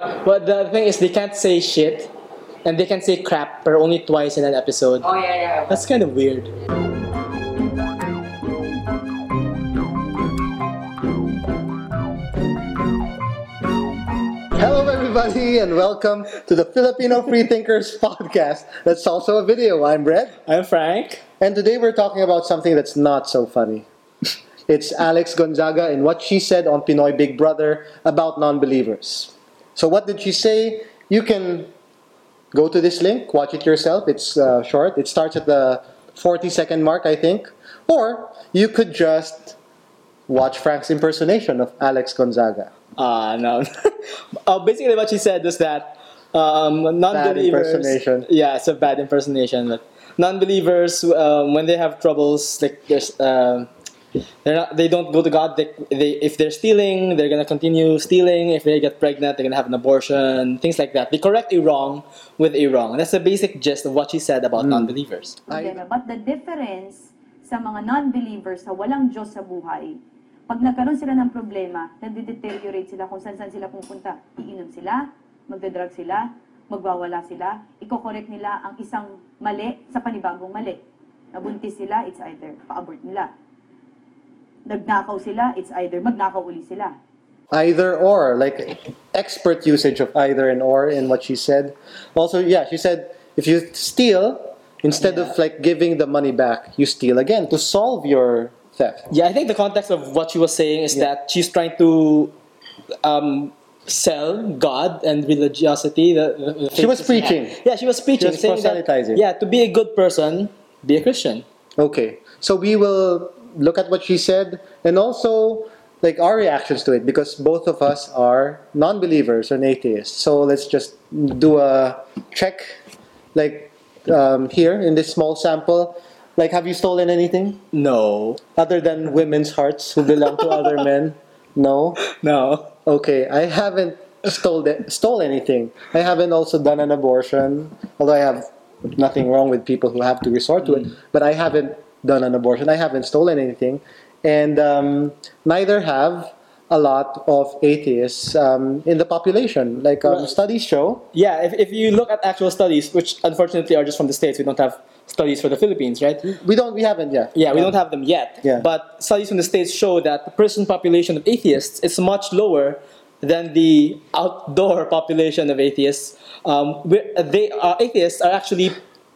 But the thing is, they can't say shit, and they can say crap, but only twice in an episode. Oh yeah, yeah. That's kind of weird. Hello, everybody, and welcome to the Filipino Freethinkers podcast. That's also a video. I'm Brett, I'm Frank. and today we're talking about something that's not so funny. It's Alex Gonzaga and what she said on Pinoy Big Brother about non believers. So, what did she say? You can go to this link, watch it yourself. It's uh, short, it starts at the 40 second mark, I think. Or you could just watch Frank's impersonation of Alex Gonzaga. Uh, no. uh, basically, what she said was that um, non-believers. impersonation. Yeah, it's a bad impersonation. Non-believers, um, when they have troubles, like there's, um they're not, they don't go to God. They, they, if they're stealing, they're gonna continue stealing. If they get pregnant, they're gonna have an abortion. Things like that. They correct a wrong with a wrong. That's the basic gist of what she said about hmm. non-believers. problema. But the difference sa mga non-believers sa walang Diyos sa buhay, pag nagkaroon sila ng problema, nade-deteriorate sila kung saan-saan sila pupunta. Iinom sila, magdadrug sila, magwawala sila, iko-correct nila ang isang mali sa panibagong mali. Nabuntis sila, it's either pa-abort nila. Nagnakaw sila, it's either magnakaw uli sila. either or like expert usage of either and or in what she said also yeah she said if you steal instead of like giving the money back you steal again to solve your theft Yeah, I think the context of what she was saying is that she's trying to um, sell God and religiosity. The, the- the She was things had. preaching. Yeah, she was preaching, was saying that yeah, to be a good person, be a Christian. okay so we will look at what she said and also like our reactions to it because both of us are non-believers and atheists so let's just do a check like um, here in this small sample like have you stolen anything No, other than women's hearts who belong to other men? No. no. Okay, I haven't stole stole anything. I haven't also done an abortion, although I have nothing wrong with people who have to resort to it. But I haven't done an abortion. I haven't stolen anything, and um, neither have a lot of atheists um, in the population. Like um, studies show, Yeah, if, if you look at actual studies, which unfortunately are just from the States, we don't have studies for the Philippines, right? we don't, we haven't yet. Yeah, we don't have them yet. Yeah. But studies from the States show that the person population of atheists is much lower than the outdoor population of atheists. Um, they uh, atheists are actually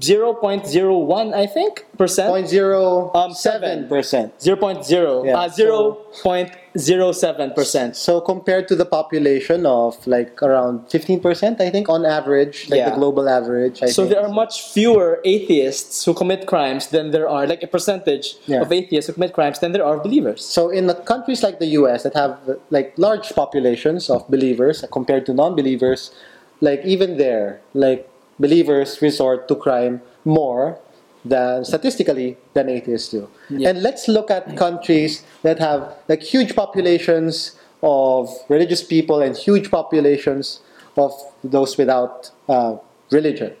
0.01, I think, percent. Point zero Um, seven percent. 0.0, Yeah, uh, so- 0.07 percent. So compared to the population of like around 15%, I think on average, like Yeah. the global average. I So think. there are much fewer atheists who commit crimes than there are, like a percentage Yeah. of atheists who commit crimes than there are believers. So in the countries like the US that have like large populations of believers compared to non-believers, like even there, like believers resort to crime more than statistically than atheists do. Yeah. And let's look at countries that have like huge populations of religious people and huge populations of those without uh, religion.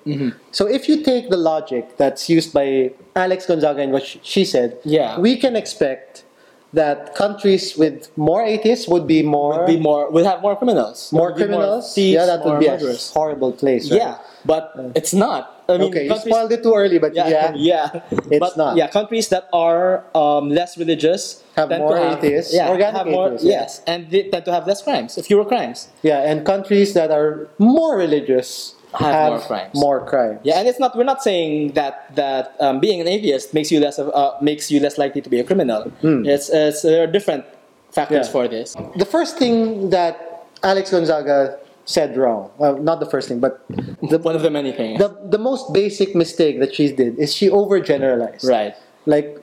So if you take the logic that's used by Alex Gonzaga and what she said, Yeah. we can expect that countries with more atheists would be more would Be more, we'll have more criminals. more criminals. thieves, yeah, that would be murderers. a horrible place. Right? Yeah, but it's not. I mean, okay, you spoiled it too early, but Yeah, yeah, yeah. It's but, not. Yeah, countries that are um, less religious Have more have, atheists, Yeah, organic have more, atheists, yeah. Yes, and they tend to have less crimes, fewer crimes. yeah, and countries that are more religious Have more crimes. more crimes. Yeah, and it's not. We're not saying that that um, being an atheist makes you less of, uh, makes you less likely to be a criminal. It's, it's there are different factors. Yeah. for this. The first thing that Alex Gonzaga said wrong, well, not the first thing, but the, One of the many things. the the most basic mistake that she did is she overgeneralized. right. Like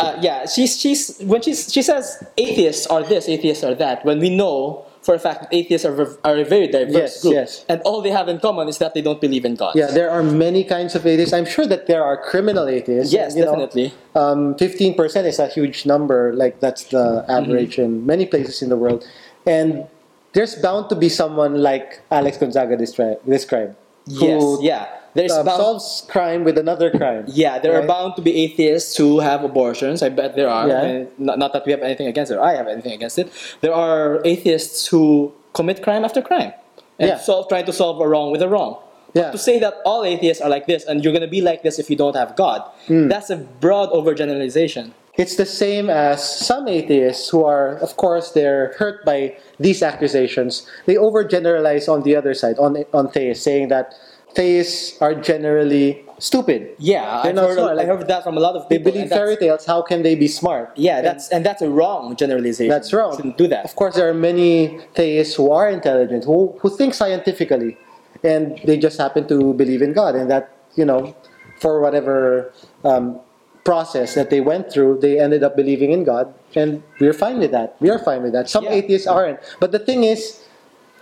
Uh, yeah, she's she's when she's she says atheists are this, atheists are that. When we know for a fact atheists are, are a very diverse Yes, group, yes. and all they have in common is that they don't believe in God. Yeah, there are many kinds of atheists. I'm sure that there are criminal atheists. Yes, you know. definitely. Um, 15% is a huge number. Like, that's the average in many places in the world. And there's bound to be someone like Alex Gonzaga descri- described. Yes, who, yeah. There's uh, bound, solves crime with another crime. yeah, there are bound to be atheists who have abortions. I bet there are. Yeah. Not, not that we have anything against it. Or I have anything against it. There are atheists who commit crime after crime. and Yeah. solve trying to solve a wrong with a wrong. Yeah. To say that all atheists are like this and you're going to be like this if you don't have God, Hmm. that's a broad overgeneralization. It's the same as some atheists who are, of course, they're hurt by these accusations. They overgeneralize on the other side, on on theists, saying that theists are generally stupid. Yeah, They're I've not heard, smart, I heard that from a lot of They people. believe and that's- fairy tales. How can they be smart? Yeah, that's and that's a wrong generalization. That's wrong. Shouldn't do that. Of course, there are many theists who are intelligent, who, who think scientifically, and they just happen to believe in God, and that, you know, for whatever um, process that they went through, they ended up believing in God, and we're fine with that. We are fine with that. Some Yeah. atheists aren't. But the thing is,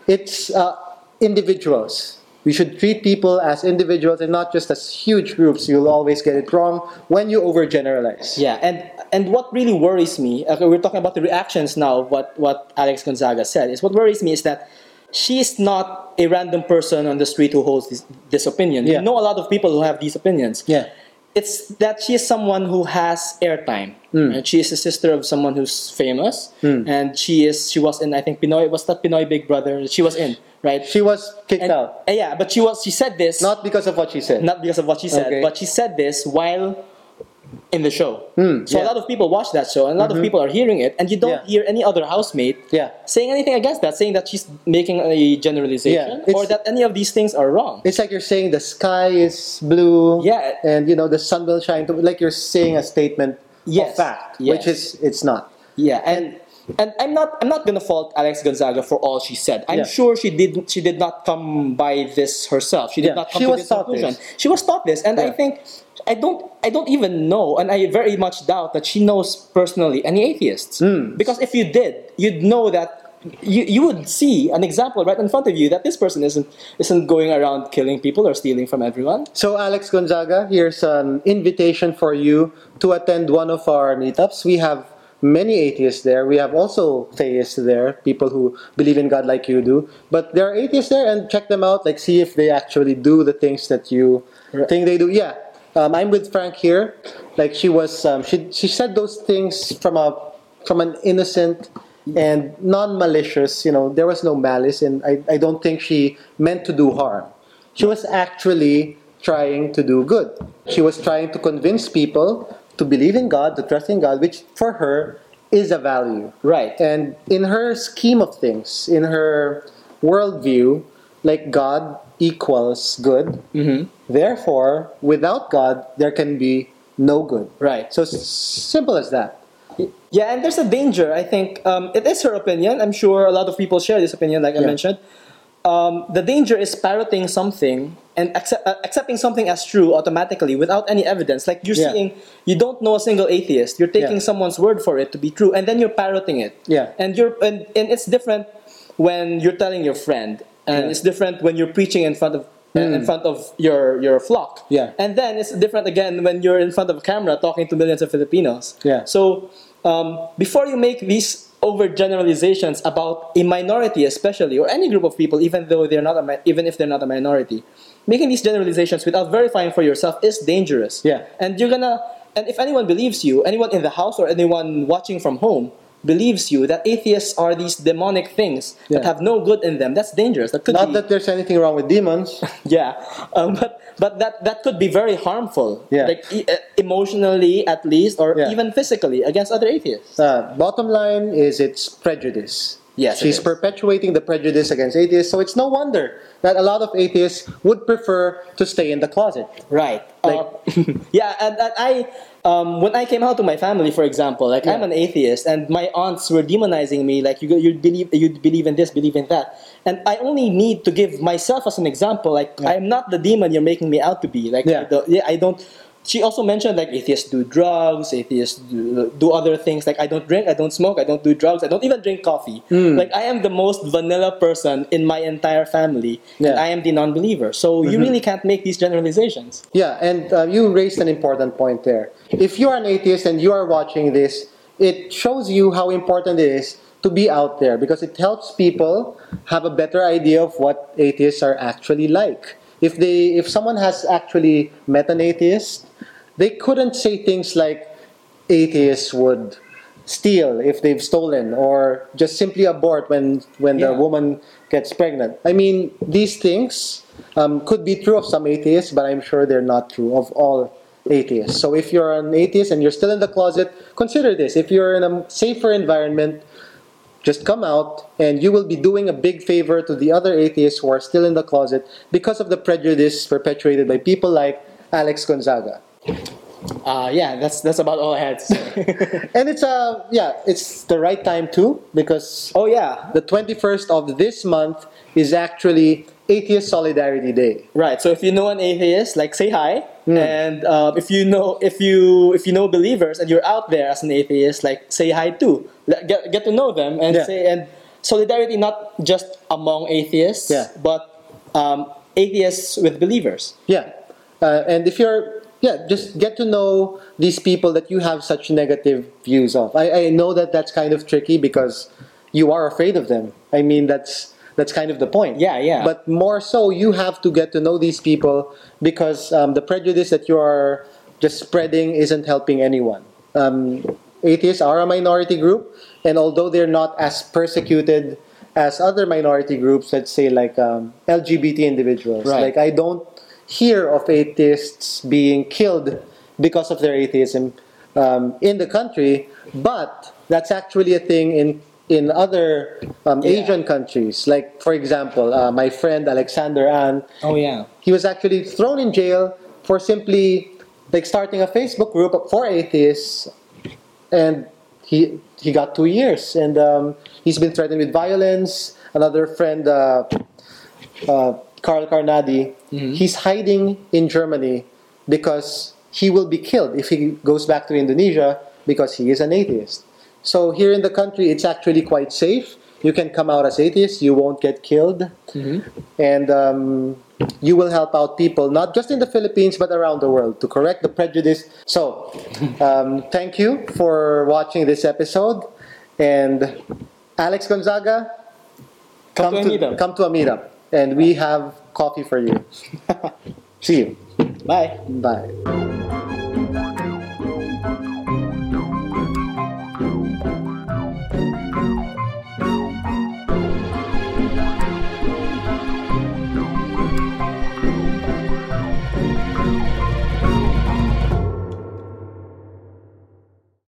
it's uh, individuals. We should treat people as individuals and not just as huge groups. You'll always get it wrong when you overgeneralize. Yeah, and and what really worries me, okay, we're talking about the reactions now. of What what Alex Gonzaga said is what worries me is that she's not a random person on the street who holds this, this opinion. Yeah. You know a lot of people who have these opinions. Yeah. It's that she is someone who has airtime. Mm. And she is a sister of someone who's famous, mm. and she is she was in I think Pinoy was that Pinoy Big Brother. She was in right. She was kicked And- out. uh, yeah, but she was she said this Not because of what she said. not because of what she said, Okay. but she said this while in the show. so yeah. Mm-hmm. a lot of people watch that show, and a lot of people are hearing it, and you don't Yeah. hear any other housemate Yeah. saying anything against that, saying that she's making a generalization or that any of these things are wrong. It's like you're saying the sky is blue. Yeah. And you know the sun will shine. Like you're saying a statement Yes. of fact, Yes. which is it's not. Yeah, and and I'm not I'm not gonna fault Alex Gonzaga for all she said. I'm Yeah. sure she did she did not come by this herself. She did Yeah, not come she to was this conclusion. this. She was taught this, and I think I don't I don't even know, and I very much doubt that she knows personally any atheists. Hmm. Because if you did, you'd know that. You, you would see an example right in front of you that this person isn't isn't going around killing people or stealing from everyone. So Alex Gonzaga, here's an invitation for you to attend one of our meetups. We have many atheists there. We have also theists there, people who believe in God like you do. But there are atheists there, and check them out. Like see if they actually do the things that you think they do. Yeah, um, I'm with Frank here. Like she was, um, she she said those things from a from an innocent and non-malicious. You know, there was no malice, and I I don't think she meant to do harm. She was actually trying to do good. She was trying to convince people to believe in God, to trust in God, which for her is a value. Right. And in her scheme of things, in her worldview, like God equals good. Mm-hmm. Therefore, without God, there can be no good. Right. So s- simple as that. Yeah, and there's a danger. I think um, it is her opinion. I'm sure a lot of people share this opinion, like I mentioned. Um, the danger is parroting something and accept, uh, accepting something as true automatically without any evidence. Like you're Yeah. seeing, you don't know a single atheist. You're taking Yeah. someone's word for it to be true, and then you're parroting it. Yeah. And you're and, and it's different when you're telling your friend, and Yeah. it's different when you're preaching in front of. uh, In front of your your flock, Yeah. and then it's different again when you're in front of a camera talking to millions of Filipinos. Yeah. So um, before you make these overgeneralizations about a minority, especially or any group of people, even though they're not a even if they're not a minority, making these generalizations without verifying for yourself is dangerous. Yeah. And you're gonna and if anyone believes you, anyone in the house or anyone watching from home believes you that atheists are these demonic things that have no good in them, that's dangerous. That could Not be, that there's anything wrong with demons. yeah, um, but but that that could be very harmful. Yeah. like e- uh, emotionally at least, or Yeah. even physically against other atheists. Uh, bottom line is it's prejudice. Yes, She's perpetuating the prejudice against atheists, so it's no wonder that a lot of atheists would prefer to stay in the closet. Right. Like- Uh, yeah, and, and I, um, when I came out to my family, for example, like I'm an atheist, and my aunts were demonizing me, like you you believe you believe in this, believe in that, and I only need to give myself as an example. Like Yeah. I'm not the demon you're making me out to be. Like Yeah. I don't, yeah, I don't. She also mentioned like atheists do drugs, atheists do, do other things. Like I don't drink, I don't smoke, I don't do drugs, I don't even drink coffee. Hmm. Like I am the most vanilla person in my entire family, Yeah. Mm-hmm. I am the non-believer. So you really can't make these generalizations. Yeah, and uh, you raised an important point there. If you are an atheist and you are watching this, it shows you how important it is to be out there because it helps people have a better idea of what atheists are actually like. If they if someone has actually met an atheist, they couldn't say things like atheists would steal if they've stolen or just simply abort when when the woman gets pregnant. I mean, these things um, could be true of some atheists, but I'm sure they're not true of all atheists. So if you're an atheist and you're still in the closet, consider this. If you're in a safer environment, just come out and you will be doing a big favor to the other atheists who are still in the closet because of the prejudice perpetuated by people like Alex Gonzaga. Uh, yeah, that's that's about all I had to say. And it's a yeah, it's the right time too because oh yeah, the 21st of this month is actually Atheist Solidarity Day. right. So if you know an atheist, like say hi, Hmm. and um, if you know if you if you know believers and you're out there as an atheist, like say hi too. Get get to know them and Yeah. say and solidarity not just among atheists, Yeah. but um, atheists with believers. Yeah. Uh, and if you're, yeah, just get to know these people that you have such negative views of. I, I know that that's kind of tricky because you are afraid of them. I mean, that's that's kind of the point. Yeah, yeah. But more so, you have to get to know these people because um, the prejudice that you are just spreading isn't helping anyone. Um, atheists are a minority group, and although they're not as persecuted as other minority groups, let's say like um, LGBT individuals, Right. like I don't hear of atheists being killed because of their atheism um, in the country, but that's actually a thing in in other um, Yeah. Asian countries. Like for example, uh, my friend Alexander Aan, Oh yeah. he was actually thrown in jail for simply like starting a Facebook group for atheists, and he he got two years, and um, he's been threatened with violence. Another friend, uh, uh, Karl Karnadi, he's hiding in Germany because he will be killed if he goes back to Indonesia because he is an atheist. So here in the country, it's actually quite safe. You can come out as atheist, you won't get killed, and um, you will help out people not just in the Philippines but around the world to correct the prejudice. So, um, thank you for watching this episode, and Alex Gonzaga, Come to a meetup. come to a meetup, and we have coffee for you. See you. Bye. Bye.